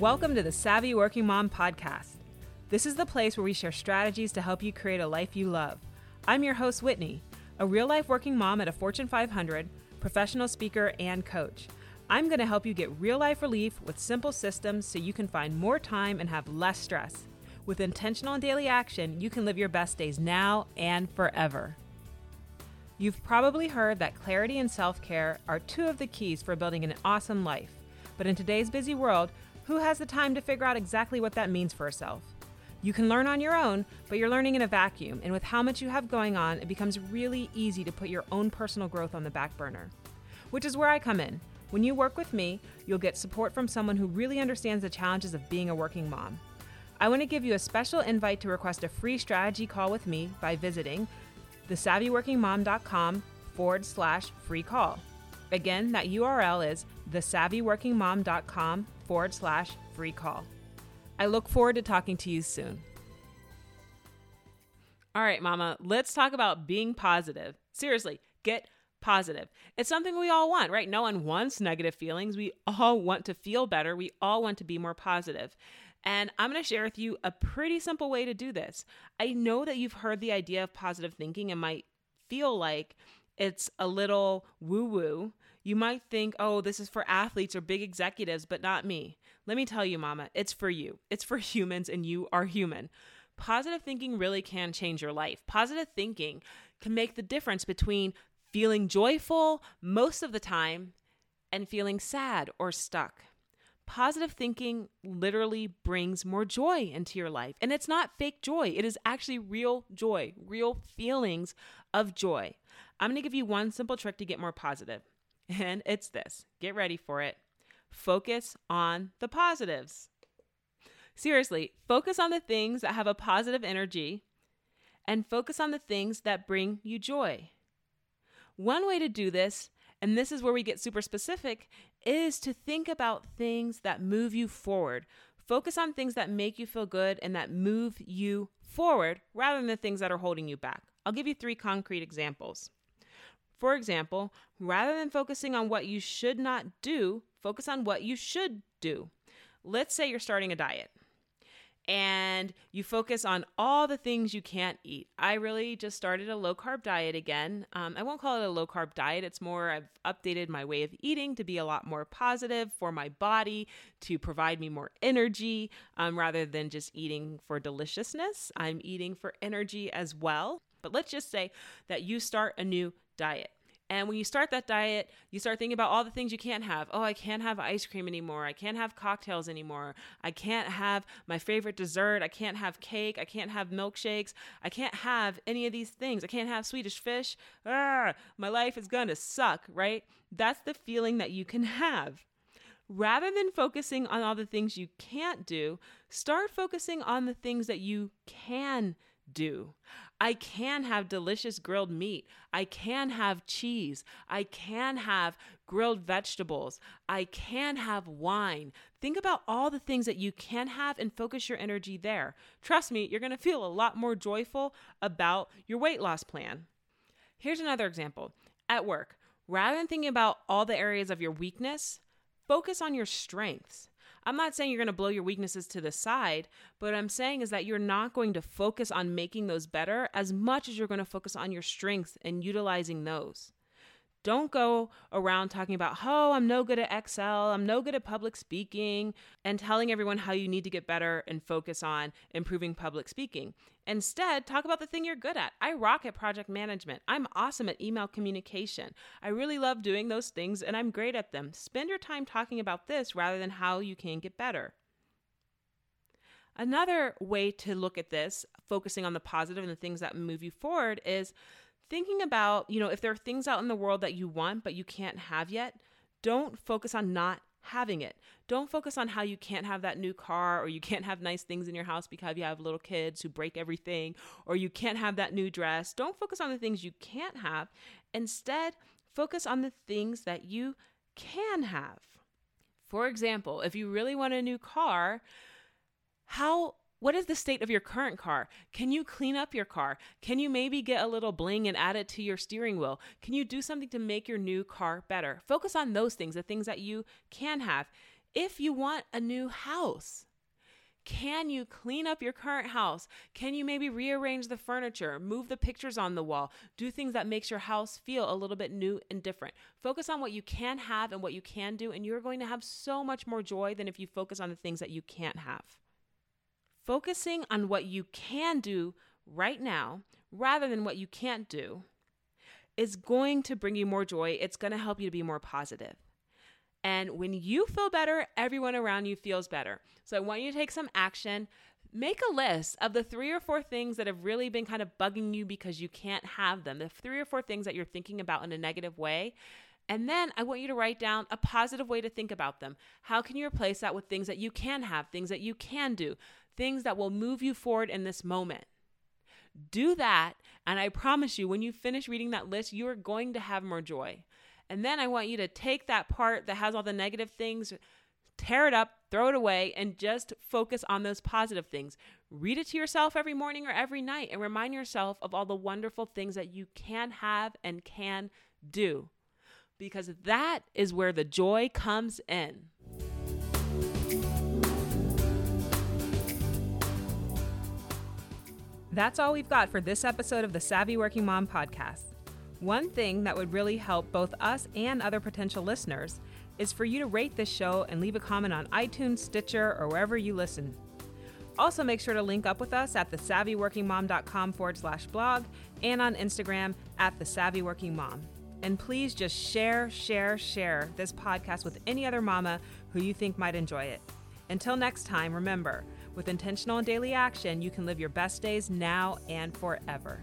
Welcome to the Savvy Working Mom podcast. This is the place where we share strategies to help you create a life you love. I'm your host, Whitney, a real life working mom at a Fortune 500, professional speaker, and coach. I'm going to help you get real life relief with simple systems so you can find more time and have less stress. With intentional and daily action, you can live your best days now and forever. You've probably heard that clarity and self care are two of the keys for building an awesome life. But in today's busy world, who has the time to figure out exactly what that means for herself? You can learn on your own, but you're learning in a vacuum, and with how much you have going on, it becomes really easy to put your own personal growth on the back burner. Which is where I come in. When you work with me, you'll get support from someone who really understands the challenges of being a working mom. I want to give you a special invite to request a free strategy call with me by visiting thesavvyworkingmom.com forward slash free call. Again, that URL is thesavvyworkingmom.com forward slash free call. I look forward to talking to you soon. All right, Mama, let's talk about being positive. Seriously, get positive. It's something we all want, right? No one wants negative feelings. We all want to feel better. We all want to be more positive. And I'm going to share with you a pretty simple way to do this. I know that you've heard the idea of positive thinking and might feel like it's a little woo woo. You might think, oh, this is for athletes or big executives, but not me. Let me tell you, mama, it's for you. It's for humans, and you are human. Positive thinking really can change your life. Positive thinking can make the difference between feeling joyful most of the time and feeling sad or stuck. Positive thinking literally brings more joy into your life. And it's not fake joy, it is actually real joy, real feelings of joy. I'm going to give you one simple trick to get more positive, and it's this get ready for it. Focus on the positives. Seriously, focus on the things that have a positive energy and focus on the things that bring you joy. One way to do this, and this is where we get super specific, is to think about things that move you forward. Focus on things that make you feel good and that move you forward rather than the things that are holding you back. I'll give you three concrete examples. For example, rather than focusing on what you should not do, focus on what you should do. Let's say you're starting a diet and you focus on all the things you can't eat. I really just started a low carb diet again. Um, I won't call it a low carb diet. It's more, I've updated my way of eating to be a lot more positive for my body, to provide me more energy um, rather than just eating for deliciousness. I'm eating for energy as well. But let's just say that you start a new diet. And when you start that diet, you start thinking about all the things you can't have. Oh, I can't have ice cream anymore. I can't have cocktails anymore. I can't have my favorite dessert. I can't have cake. I can't have milkshakes. I can't have any of these things. I can't have Swedish fish. Ah, my life is going to suck, right? That's the feeling that you can have. Rather than focusing on all the things you can't do, start focusing on the things that you can do. I can have delicious grilled meat. I can have cheese. I can have grilled vegetables. I can have wine. Think about all the things that you can have and focus your energy there. Trust me, you're going to feel a lot more joyful about your weight loss plan. Here's another example at work. Rather than thinking about all the areas of your weakness, focus on your strengths. I'm not saying you're going to blow your weaknesses to the side, but I'm saying is that you're not going to focus on making those better as much as you're going to focus on your strengths and utilizing those. Don't go around talking about, oh, I'm no good at Excel, I'm no good at public speaking, and telling everyone how you need to get better and focus on improving public speaking. Instead, talk about the thing you're good at. I rock at project management. I'm awesome at email communication. I really love doing those things and I'm great at them. Spend your time talking about this rather than how you can get better. Another way to look at this, focusing on the positive and the things that move you forward, is thinking about, you know, if there are things out in the world that you want but you can't have yet, don't focus on not having it. Don't focus on how you can't have that new car or you can't have nice things in your house because you have little kids who break everything or you can't have that new dress. Don't focus on the things you can't have. Instead, focus on the things that you can have. For example, if you really want a new car, how what is the state of your current car? Can you clean up your car? Can you maybe get a little bling and add it to your steering wheel? Can you do something to make your new car better? Focus on those things, the things that you can have. If you want a new house, can you clean up your current house? Can you maybe rearrange the furniture, move the pictures on the wall, do things that makes your house feel a little bit new and different? Focus on what you can have and what you can do and you're going to have so much more joy than if you focus on the things that you can't have. Focusing on what you can do right now rather than what you can't do is going to bring you more joy. It's going to help you to be more positive. And when you feel better, everyone around you feels better. So I want you to take some action. Make a list of the three or four things that have really been kind of bugging you because you can't have them, the three or four things that you're thinking about in a negative way. And then I want you to write down a positive way to think about them. How can you replace that with things that you can have, things that you can do, things that will move you forward in this moment? Do that, and I promise you, when you finish reading that list, you are going to have more joy. And then I want you to take that part that has all the negative things, tear it up, throw it away, and just focus on those positive things. Read it to yourself every morning or every night and remind yourself of all the wonderful things that you can have and can do. Because that is where the joy comes in. That's all we've got for this episode of the Savvy Working Mom podcast. One thing that would really help both us and other potential listeners is for you to rate this show and leave a comment on iTunes, Stitcher, or wherever you listen. Also, make sure to link up with us at thesavvyworkingmom.com forward slash blog and on Instagram at thesavvyworkingmom. And please just share, share, share this podcast with any other mama who you think might enjoy it. Until next time, remember, with intentional and daily action, you can live your best days now and forever.